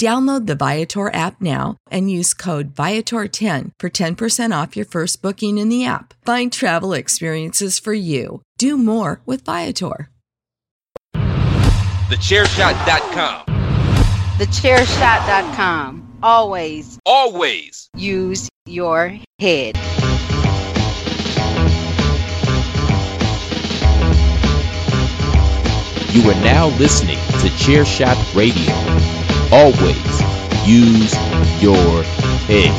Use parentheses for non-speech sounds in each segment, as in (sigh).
Download the Viator app now and use code Viator10 for 10% off your first booking in the app. Find travel experiences for you. Do more with Viator. TheChairShot.com. TheChairShot.com. Always, Always. use your head. You are now listening to Chairshot Radio. Always use your head.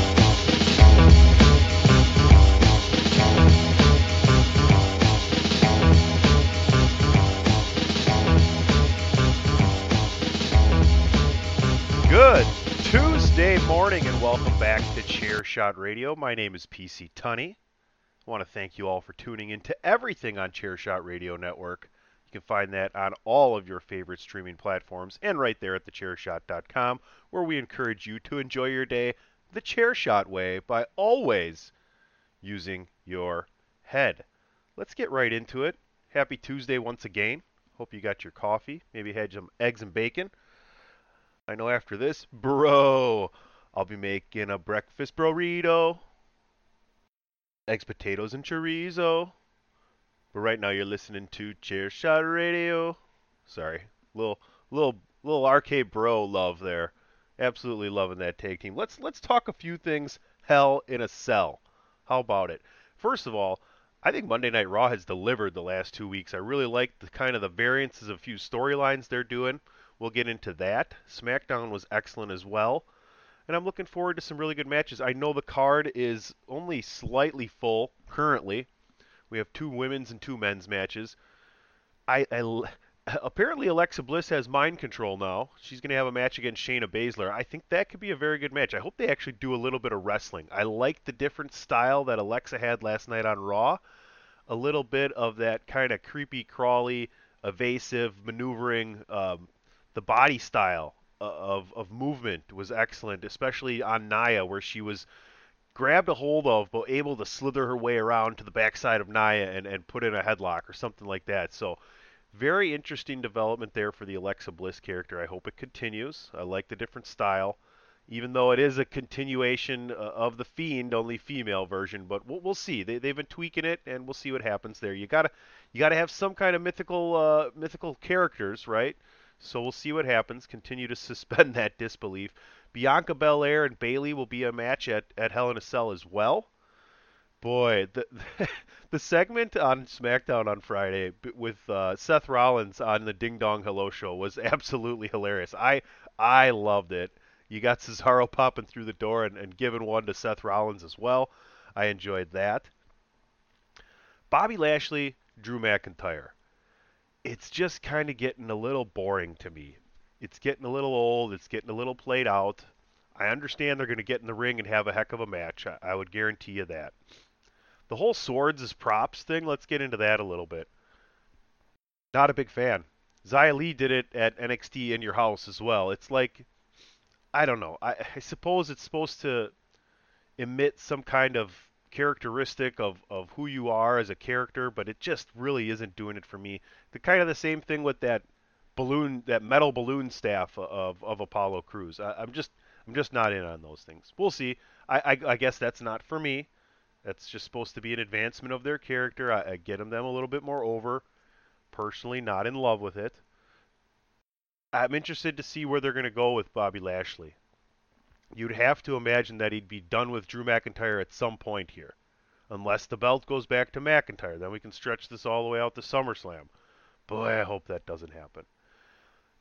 Good Tuesday morning and welcome back to Chair Shot Radio. My name is PC Tunney. I want to thank you all for tuning in to everything on Chair Shot Radio Network. You can find that on all of your favorite streaming platforms and right there at thechairshot.com where we encourage you to enjoy your day the chair shot way by always using your head. Let's get right into it. Happy Tuesday once again. Hope you got your coffee, maybe had some eggs and bacon. I know after this, bro, I'll be making a breakfast burrito. Eggs, potatoes, and chorizo. But right now you're listening to Chair Shot Radio. Sorry, little little little arcade bro love there. Absolutely loving that tag team. Let's let's talk a few things. Hell in a cell. How about it? First of all, I think Monday Night Raw has delivered the last two weeks. I really like the kind of the variances of a few storylines they're doing. We'll get into that. SmackDown was excellent as well. And I'm looking forward to some really good matches. I know the card is only slightly full currently. We have two women's and two men's matches. I, I apparently Alexa Bliss has mind control now. She's going to have a match against Shayna Baszler. I think that could be a very good match. I hope they actually do a little bit of wrestling. I like the different style that Alexa had last night on Raw. A little bit of that kind of creepy, crawly, evasive maneuvering. Um, the body style uh, of of movement was excellent, especially on Nia, where she was grabbed a hold of, but able to slither her way around to the backside of Nia and, and put in a headlock or something like that. So, very interesting development there for the Alexa Bliss character. I hope it continues. I like the different style, even though it is a continuation uh, of the Fiend, only female version. But we'll, we'll see. They, they've been tweaking it, and we'll see what happens there. You gotta you gotta have some kind of mythical uh, mythical characters, right? So we'll see what happens. Continue to (laughs) suspend that disbelief. Bianca Belair and Bayley will be a match at, at Hell in a Cell as well. Boy, the (laughs) the segment on SmackDown on Friday with uh, Seth Rollins on the Ding Dong Hello Show was (laughs) absolutely hilarious. I I loved it. You got Cesaro popping through the door and, and giving one to Seth Rollins as well. I enjoyed that. Bobby Lashley, Drew McIntyre it's just kind of getting a little boring to me. It's getting a little old. It's getting a little played out. I understand they're going to get in the ring and have a heck of a match. I, I would guarantee you that. The whole swords as props thing, let's get into that a little bit. Not a big fan. Xia Li did it at NXT in your house as well. It's like, I don't know. I, I suppose it's supposed to emit some kind of characteristic of, of who you are as a character, but it just really isn't doing it for me. The kind of the same thing with that balloon, that metal balloon staff of, of Apollo Crews. I, I'm just I'm just not in on those things. We'll see. I, I, I guess that's not for me. That's just supposed to be an advancement of their character. I, I get them a little bit more over. Personally, not in love with it. I'm interested to see where they're going to go with Bobby Lashley. You'd have to imagine that he'd be done with Drew McIntyre at some point here. Unless the belt goes back to McIntyre. Then we can stretch this all the way out to SummerSlam. Boy, I hope that doesn't happen.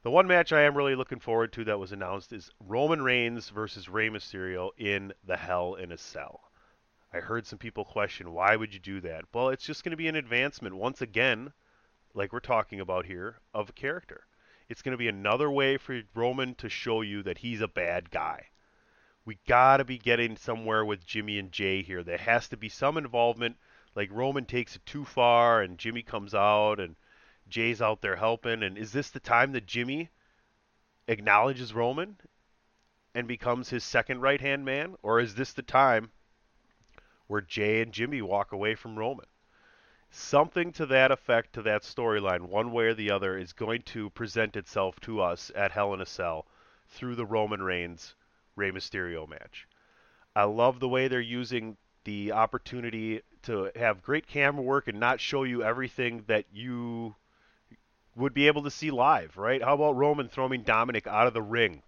The one match I am really looking forward to that was announced is Roman Reigns versus Rey Mysterio in the Hell in a Cell. I heard some people question why would you do that? Well, it's just going to be an advancement once again, like we're talking about here, of a character. It's going to be another way for Roman to show you that he's a bad guy. We got to be getting somewhere with Jimmy and Jey here. There has to be some involvement like Roman takes it too far and Jimmy comes out and Jey's out there helping, and is this the time that Jimmy acknowledges Roman and becomes his second right hand man, or is this the time where Jey and Jimmy walk away from Roman? Something to that effect, to that storyline, one way or the other, is going to present itself to us at Hell in a Cell through the Roman Reigns Rey Mysterio match. I love the way they're using the opportunity to have great camera work and not show you everything that you would be able to see live, right? How about Roman throwing Dominic out of the ring?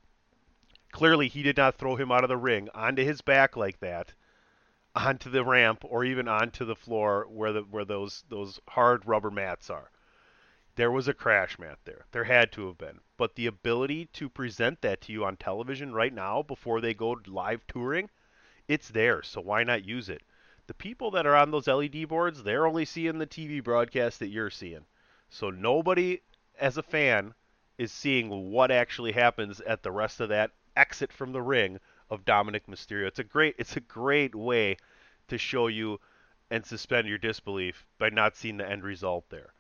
Clearly, he did not throw him out of the ring onto his back like that, onto the ramp, or even onto the floor where the where those those hard rubber mats are. There was a crash mat there. There had to have been. But the ability to present that to you on television right now before they go live touring, it's there. So why not use it? The people that are on those LED boards, they're only seeing the TV broadcast that you're seeing. So nobody, as a fan, is seeing what actually happens at the rest of that exit from the ring of Dominic Mysterio. It's a great, it's a great way to show you and suspend your disbelief by not seeing the end result there.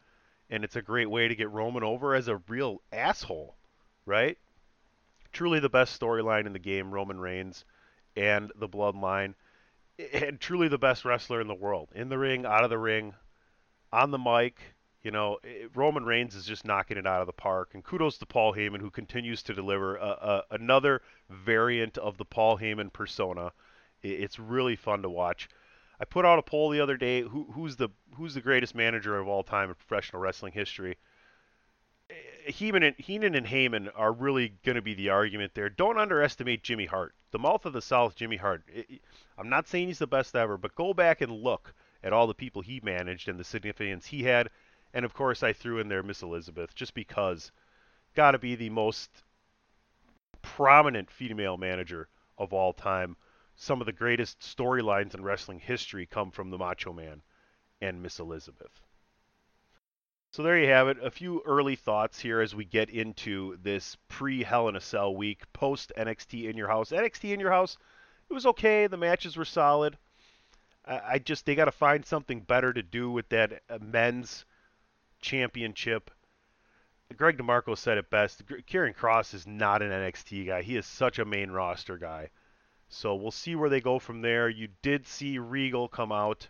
And it's a great way to get Roman over as a real asshole, right? Truly the best storyline in the game, Roman Reigns and the Bloodline, and truly the best wrestler in the world. In the ring, out of the ring, on the mic, you know, eh, Roman Reigns is just knocking it out of the park. And kudos to Paul Heyman, who continues to deliver a, a, another variant of the Paul Heyman persona. It's really fun to watch. I put out a poll the other day: who, who's the who's the greatest manager of all time in professional wrestling history? Eh, Heyman and, Heenan and Heyman are really going to be the argument there. Don't underestimate Jimmy Hart. The mouth of the South, Jimmy Hart. I'm not saying he's the best ever, but go back and look at all the people he managed and the significance he had and of course, I threw in there Miss Elizabeth just because. Got to be the most prominent female manager of all time. Some of the greatest storylines in wrestling history come from the Macho Man and Miss Elizabeth. So there you have it. A few early thoughts here as we get into this pre Hell in a Cell week, post NXT in your house. NXT in your house, it was okay. The matches were solid. I, I just they got to find something better to do with that uh, men's championship. Greg DeMarco said it best. Karrion Kross is not an NXT guy. He is such a main roster guy. So we'll see where they go from there. You did see Regal come out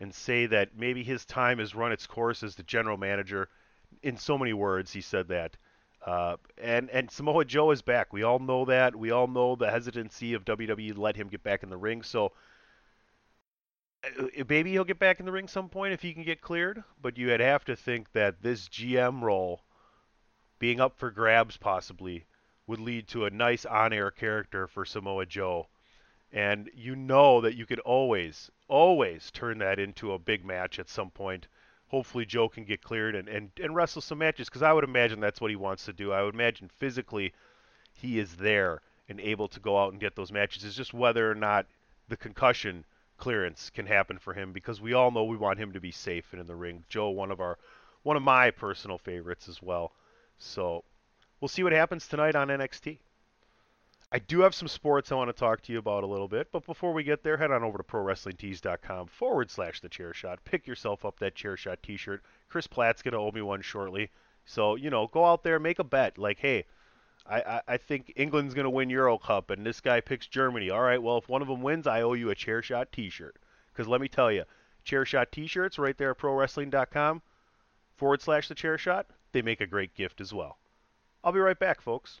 and say that maybe his time has run its course as the general manager. In so many words, he said that. Uh, and and Samoa Joe is back. We all know that. We all know the hesitancy of WWE to let him get back in the ring. So Uh, maybe he'll get back in the ring some point if he can get cleared, but you'd have to think that this GM role being up for grabs possibly would lead to a nice on-air character for Samoa Joe. And you know that you could always, always turn that into a big match at some point. Hopefully Joe can get cleared and, and, and wrestle some matches because I would imagine that's what he wants to do. I would imagine physically he is there and able to go out and get those matches. It's just whether or not the concussion – clearance can happen for him because we all know we want him to be safe and in the ring. Joe, one of our, one of my personal favorites as well. So we'll see what happens tonight on NXT. I do have some sports I want to talk to you about a little bit, but before we get there, head on over to ProWrestlingTees.com forward slash the chair shot. Pick yourself up that chair shot t shirt. Chris Platt's going to owe me one shortly. So, you know, go out there, make a bet. Like, hey, I, I, I think England's going to win Euro Cup, and this guy picks Germany. All right, well, if one of them wins, I owe you a chair shot t shirt. Because let me tell you, chair shot t shirts right there at ProWrestling.com forward slash the chair shot, they make a great gift as well. I'll be right back, folks.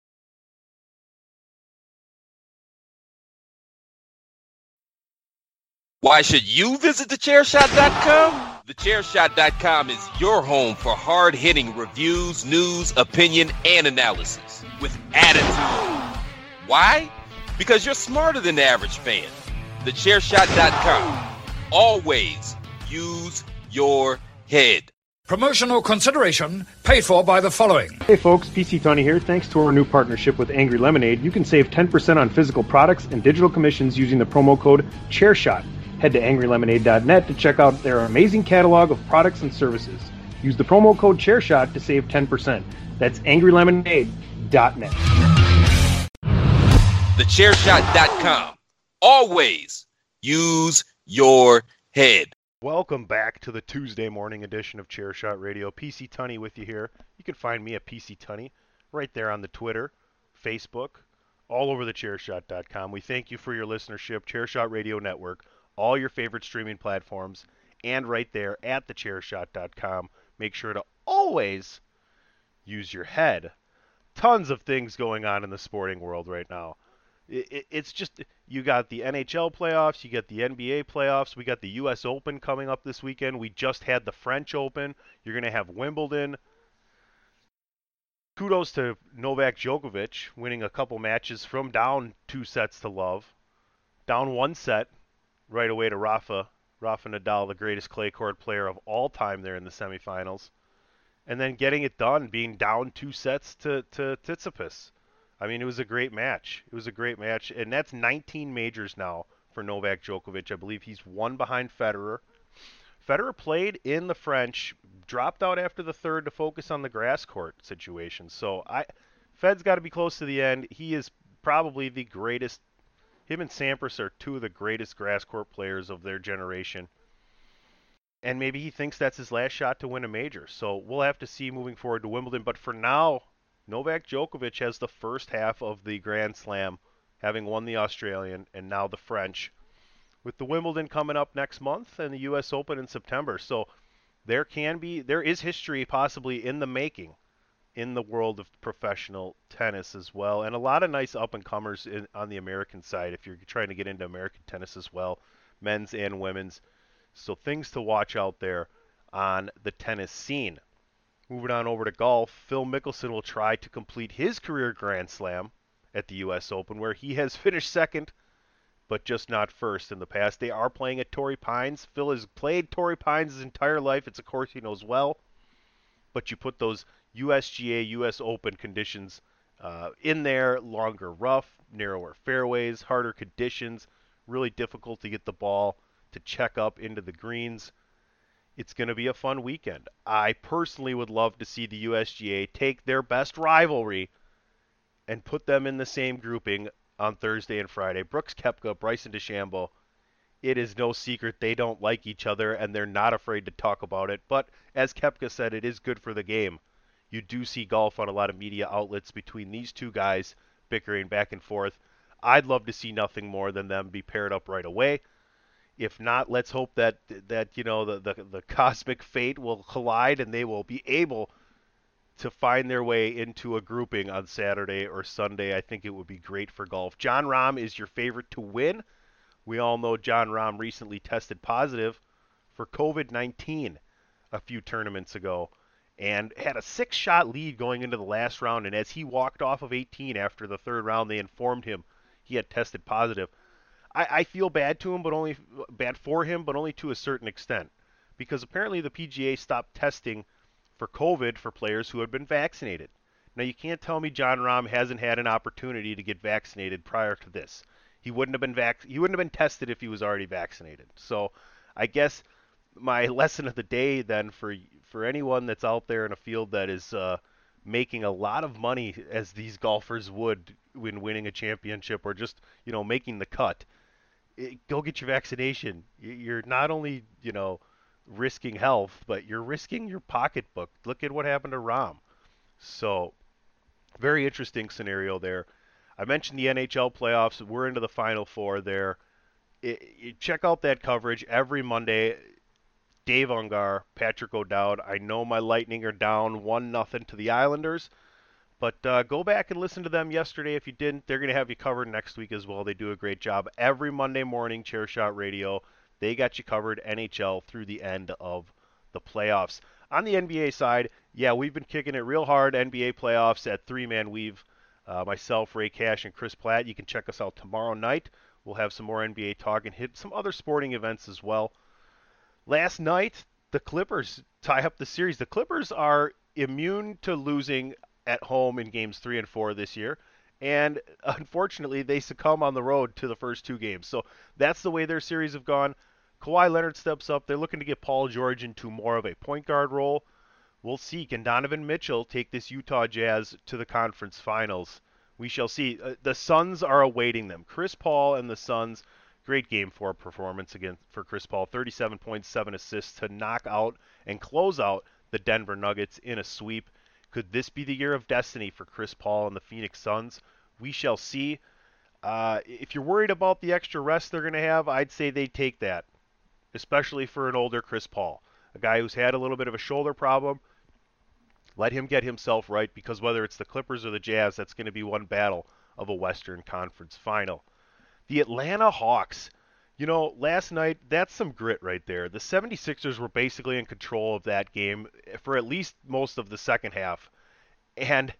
Why should you visit thechairshot.com? Thechairshot.com is your home for hard hitting reviews, news, opinion, and analysis with attitude. Why? Because you're smarter than the average fan. Thechairshot.com. Always use your head. Promotional consideration paid for by the following. Hey folks, PC Tunney here. Thanks to our new partnership with Angry Lemonade, you can save 10% on physical products and digital commissions using the promo code ChairShot. Head to angrylemonade.net to check out their amazing catalog of products and services. Use the promo code ChairShot to save 10%. That's angrylemonade.net. Thechairshot.com. Always use your head. Welcome back to the Tuesday morning edition of Chairshot Radio. PC Tunney with you here. You can find me at PC Tunney right there on the Twitter, Facebook, all over the chairshot.com. We thank you for your listenership, Chairshot Radio Network, all your favorite streaming platforms, and right there at thechairshot.com. Make sure to always use your head. Tons of things going on in the sporting world right now. It, it, it's just you got the NHL playoffs, you got the NBA playoffs, we got the U.S. Open coming up this weekend. We just had the French Open. You're going to have Wimbledon. Kudos to Novak Djokovic winning a couple matches from down two sets to love, down one set right away to Rafa, Rafa Nadal, the greatest clay court player of all time there in the semifinals, and then getting it done, being down two sets to to Tsitsipas. I mean, it was a great match. It was a great match, and that's 19 majors now for Novak Djokovic. I believe he's one behind Federer. Federer played in the French, dropped out after the third to focus on the grass court situation. So I, Fed's got to be close to the end. He is probably the greatest. Him and Sampras are two of the greatest grass court players of their generation. And maybe he thinks that's his last shot to win a major. So we'll have to see moving forward to Wimbledon. But for now, Novak Djokovic has the first half of the Grand Slam, having won the Australian and now the French, with the Wimbledon coming up next month and the U.S. Open in September. So there can be, there is history possibly in the making in the world of professional tennis as well, and a lot of nice up and comers on the American side if you're trying to get into American tennis as well, men's and women's. So things to watch out there on the tennis scene. Moving on over to golf, Phil Mickelson will try to complete his career Grand Slam at the U.S. Open, where he has (laughs) finished second, but just not first in the past. They are playing at Torrey Pines. Phil has played Torrey Pines his entire life. It's a course he knows well, but you put those USGA U.S. Open conditions uh, in there, longer rough, narrower fairways, harder conditions, really difficult to get the ball to check up into the greens. It's going to be a fun weekend. I personally would love to see the USGA take their best rivalry and put them in the same grouping on Thursday and Friday. Brooks Koepka, Bryson DeChambeau. It is no secret they don't like each other and they're not afraid to talk about it. But as Koepka said, it is good for the game. You do see golf on a lot of media outlets between these two guys bickering back and forth. I'd love to see nothing more than them be paired up right away. If not, let's hope that that you know the, the the cosmic fate will collide and they will be able to find their way into a grouping on Saturday or Sunday. I think it would be great for golf. Jon Rahm is your favorite to win. We all know Jon Rahm recently tested positive for COVID-19 a few tournaments ago and had a six-shot lead going into the last round and as he walked off of 18 after the third round, they informed him he had tested positive. I, I feel bad to him, but only bad for him, but only to a certain extent, because apparently the PGA stopped testing for COVID for players who had been vaccinated. Now you can't tell me Jon Rahm hasn't had an opportunity to get vaccinated prior to this. He wouldn't have been vac- he wouldn't have been tested if he was already vaccinated. So I guess my (laughs) lesson of the day then for for anyone that's out there in a field that is uh, making a lot of money as these golfers would when winning a championship or just you know making the cut it, go get your vaccination. You're not only you know risking health but you're risking your pocketbook. Look at what happened to Rahm. So very interesting scenario there. I mentioned the NHL playoffs. We're into the final four there. It, it, check out that coverage every Monday Dave Ungar, Patrick O'Dowd. I know my Lightning are down one nothing to the Islanders, but uh, go back and listen to them yesterday if you didn't. They're going to have you covered next week as well. They do a great job every Monday morning. Chairshot Radio. They got you covered NHL through the end of the playoffs. On the NBA side, yeah, we've been kicking it real hard. NBA playoffs at three man weave. Uh, myself, Ray Cash, and Chris Platt. You can check us out tomorrow night. We'll have some more NBA talk and hit some other sporting events as well. Last night, the Clippers tie up the series. The Clippers are immune to losing at home in games three and four this year. And (laughs) unfortunately, they succumb on the road to the first two games. So that's the way their series have gone. Kawhi Leonard steps up. They're looking to get Paul George into more of a point guard role. We'll see. Can Donovan Mitchell take this Utah Jazz to the conference finals? We shall see. Uh, the Suns are awaiting them. Chris Paul and the Suns Great game four performance again for Chris Paul. 37.7 assists to knock out and close out the Denver Nuggets in a sweep. Could this be the year of destiny for Chris Paul and the Phoenix Suns? We shall see. Uh, if you're worried about the extra rest they're going to have, I'd say they take that, especially for an older Chris Paul, a guy who's had a little bit of a shoulder problem. Let him get himself right because whether it's the Clippers or the Jazz, that's going to be one battle of a Western Conference final. The Atlanta Hawks. You know, last night, that's some grit right there. The 76ers were basically in control of that game for at least most of the second half. And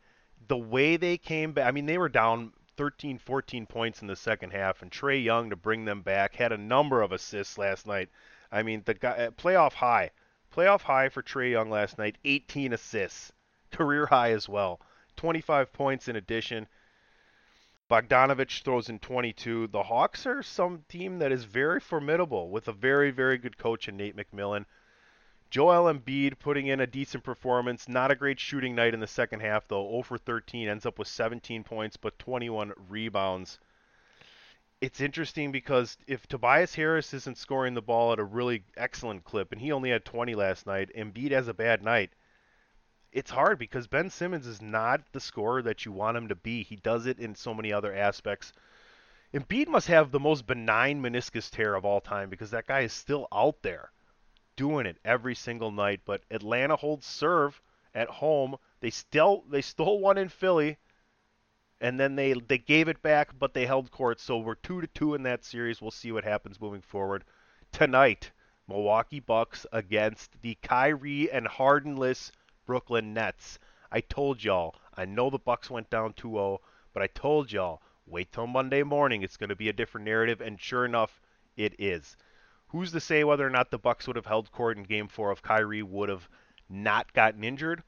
the way they came back, I mean, they were down 13, 14 points in the second half, and Trae Young to bring them back had a number of assists last night. I mean, the guy, uh, playoff high, playoff high for Trae Young last night, 18 assists, career high as well, 25 points in addition. Bogdanovich throws in 22. The Hawks are some team that is very formidable with a very, very good coach in Nate McMillan. Joel Embiid putting in a decent performance. Not a great shooting night in the second half, though. 0 for 13 ends up with 17 points, but 21 rebounds. It's interesting because if Tobias Harris isn't scoring the ball at a really excellent clip, and he only had 20 last night, Embiid has a bad night it's hard because Ben Simmons is not the scorer that you want him to be. He does it in so many other aspects. Embiid must have the most benign meniscus tear of all time because that guy is still out there doing it every single night. But Atlanta holds serve at home. They still they stole one in Philly, and then they they gave it back, but they held court. So we're two to two in that series. We'll see what happens moving forward. Tonight, Milwaukee Bucks against the Kyrie and Hardenless Brooklyn Nets. I told y'all. I know the Bucks went down 2-0, but I told y'all. Wait till Monday morning. It's going to be a different narrative, and sure enough, it is. Who's to say whether or not the Bucks would have held court in Game Four if Kyrie would have not gotten injured?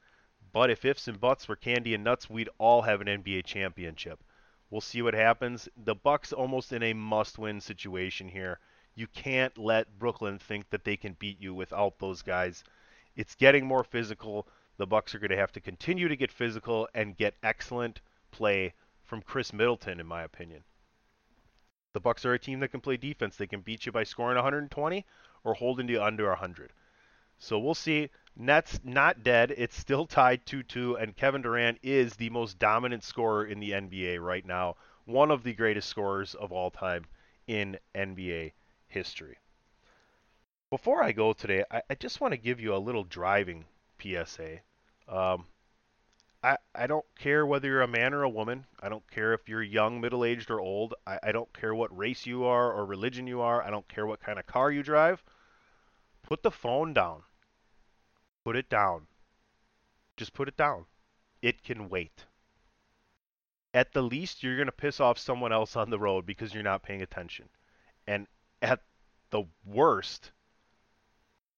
But if ifs and buts were candy and nuts, we'd all have an NBA championship. We'll see what happens. The Bucks almost in a must-win situation here. You can't let Brooklyn think that they can beat you without those guys. It's getting more physical. The Bucks are going to have to continue to get physical and get excellent play from Khris Middleton in my opinion. The Bucks are a team that can play defense. They can beat you by scoring 120 or holding you under 100. So we'll see. Nets not dead. It's still tied 2-2 and Kevin Durant is the most dominant scorer in the NBA right now. One of the greatest scorers of all time in NBA history. Before I go today, I, I just want to give you a little driving PSA. Um, I, I don't care whether you're a man or a woman. I don't care if you're young, middle aged, or old. I, I don't care what race you are or religion you are. I don't care what kind of car you drive. Put the phone down. Put it down. Just put it down. It can wait. At the least, you're going to piss off someone else on the road because you're not paying attention. And at the worst,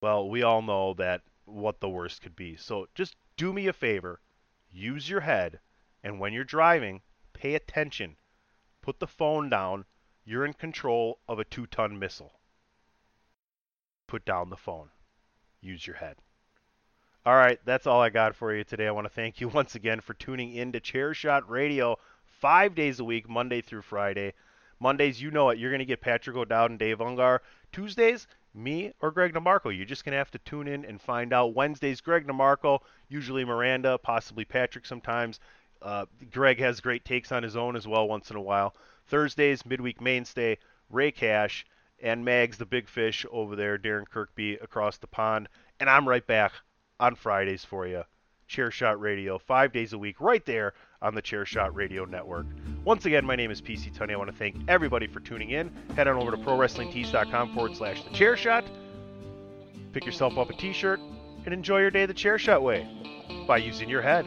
well, we all know that what the worst could be. So just do me a favor use your head, and when you're driving, pay attention. Put the phone down. You're in control of a two ton missile. Put down the phone. Use your head. All right, that's all I got for you today. I want to thank you (laughs) once again for tuning in to Chairshot Radio five days a week, Monday through Friday. Mondays, you know it. You're going to get Patrick O'Dowd and Dave Ungar. Tuesdays, me or Greg DeMarco. You're just going to have to tune in and find out. Wednesdays, Greg DeMarco, usually Miranda, possibly Patrick sometimes. Uh, Greg has great takes on his own as well once in a while. Thursdays, midweek mainstay, Ray Cash, and Mags, the big fish over there, Darren Kirkby across the pond. And I'm right back on Fridays for you. Chairshot Radio, five days a week, right there on the Chairshot Radio Network. Once again, my name is PC Tunney. I want to thank everybody for tuning in. Head on over to ProWrestlingTees.com forward slash the Chairshot. Pick yourself up a t shirt and enjoy your day the Chairshot way by using your head.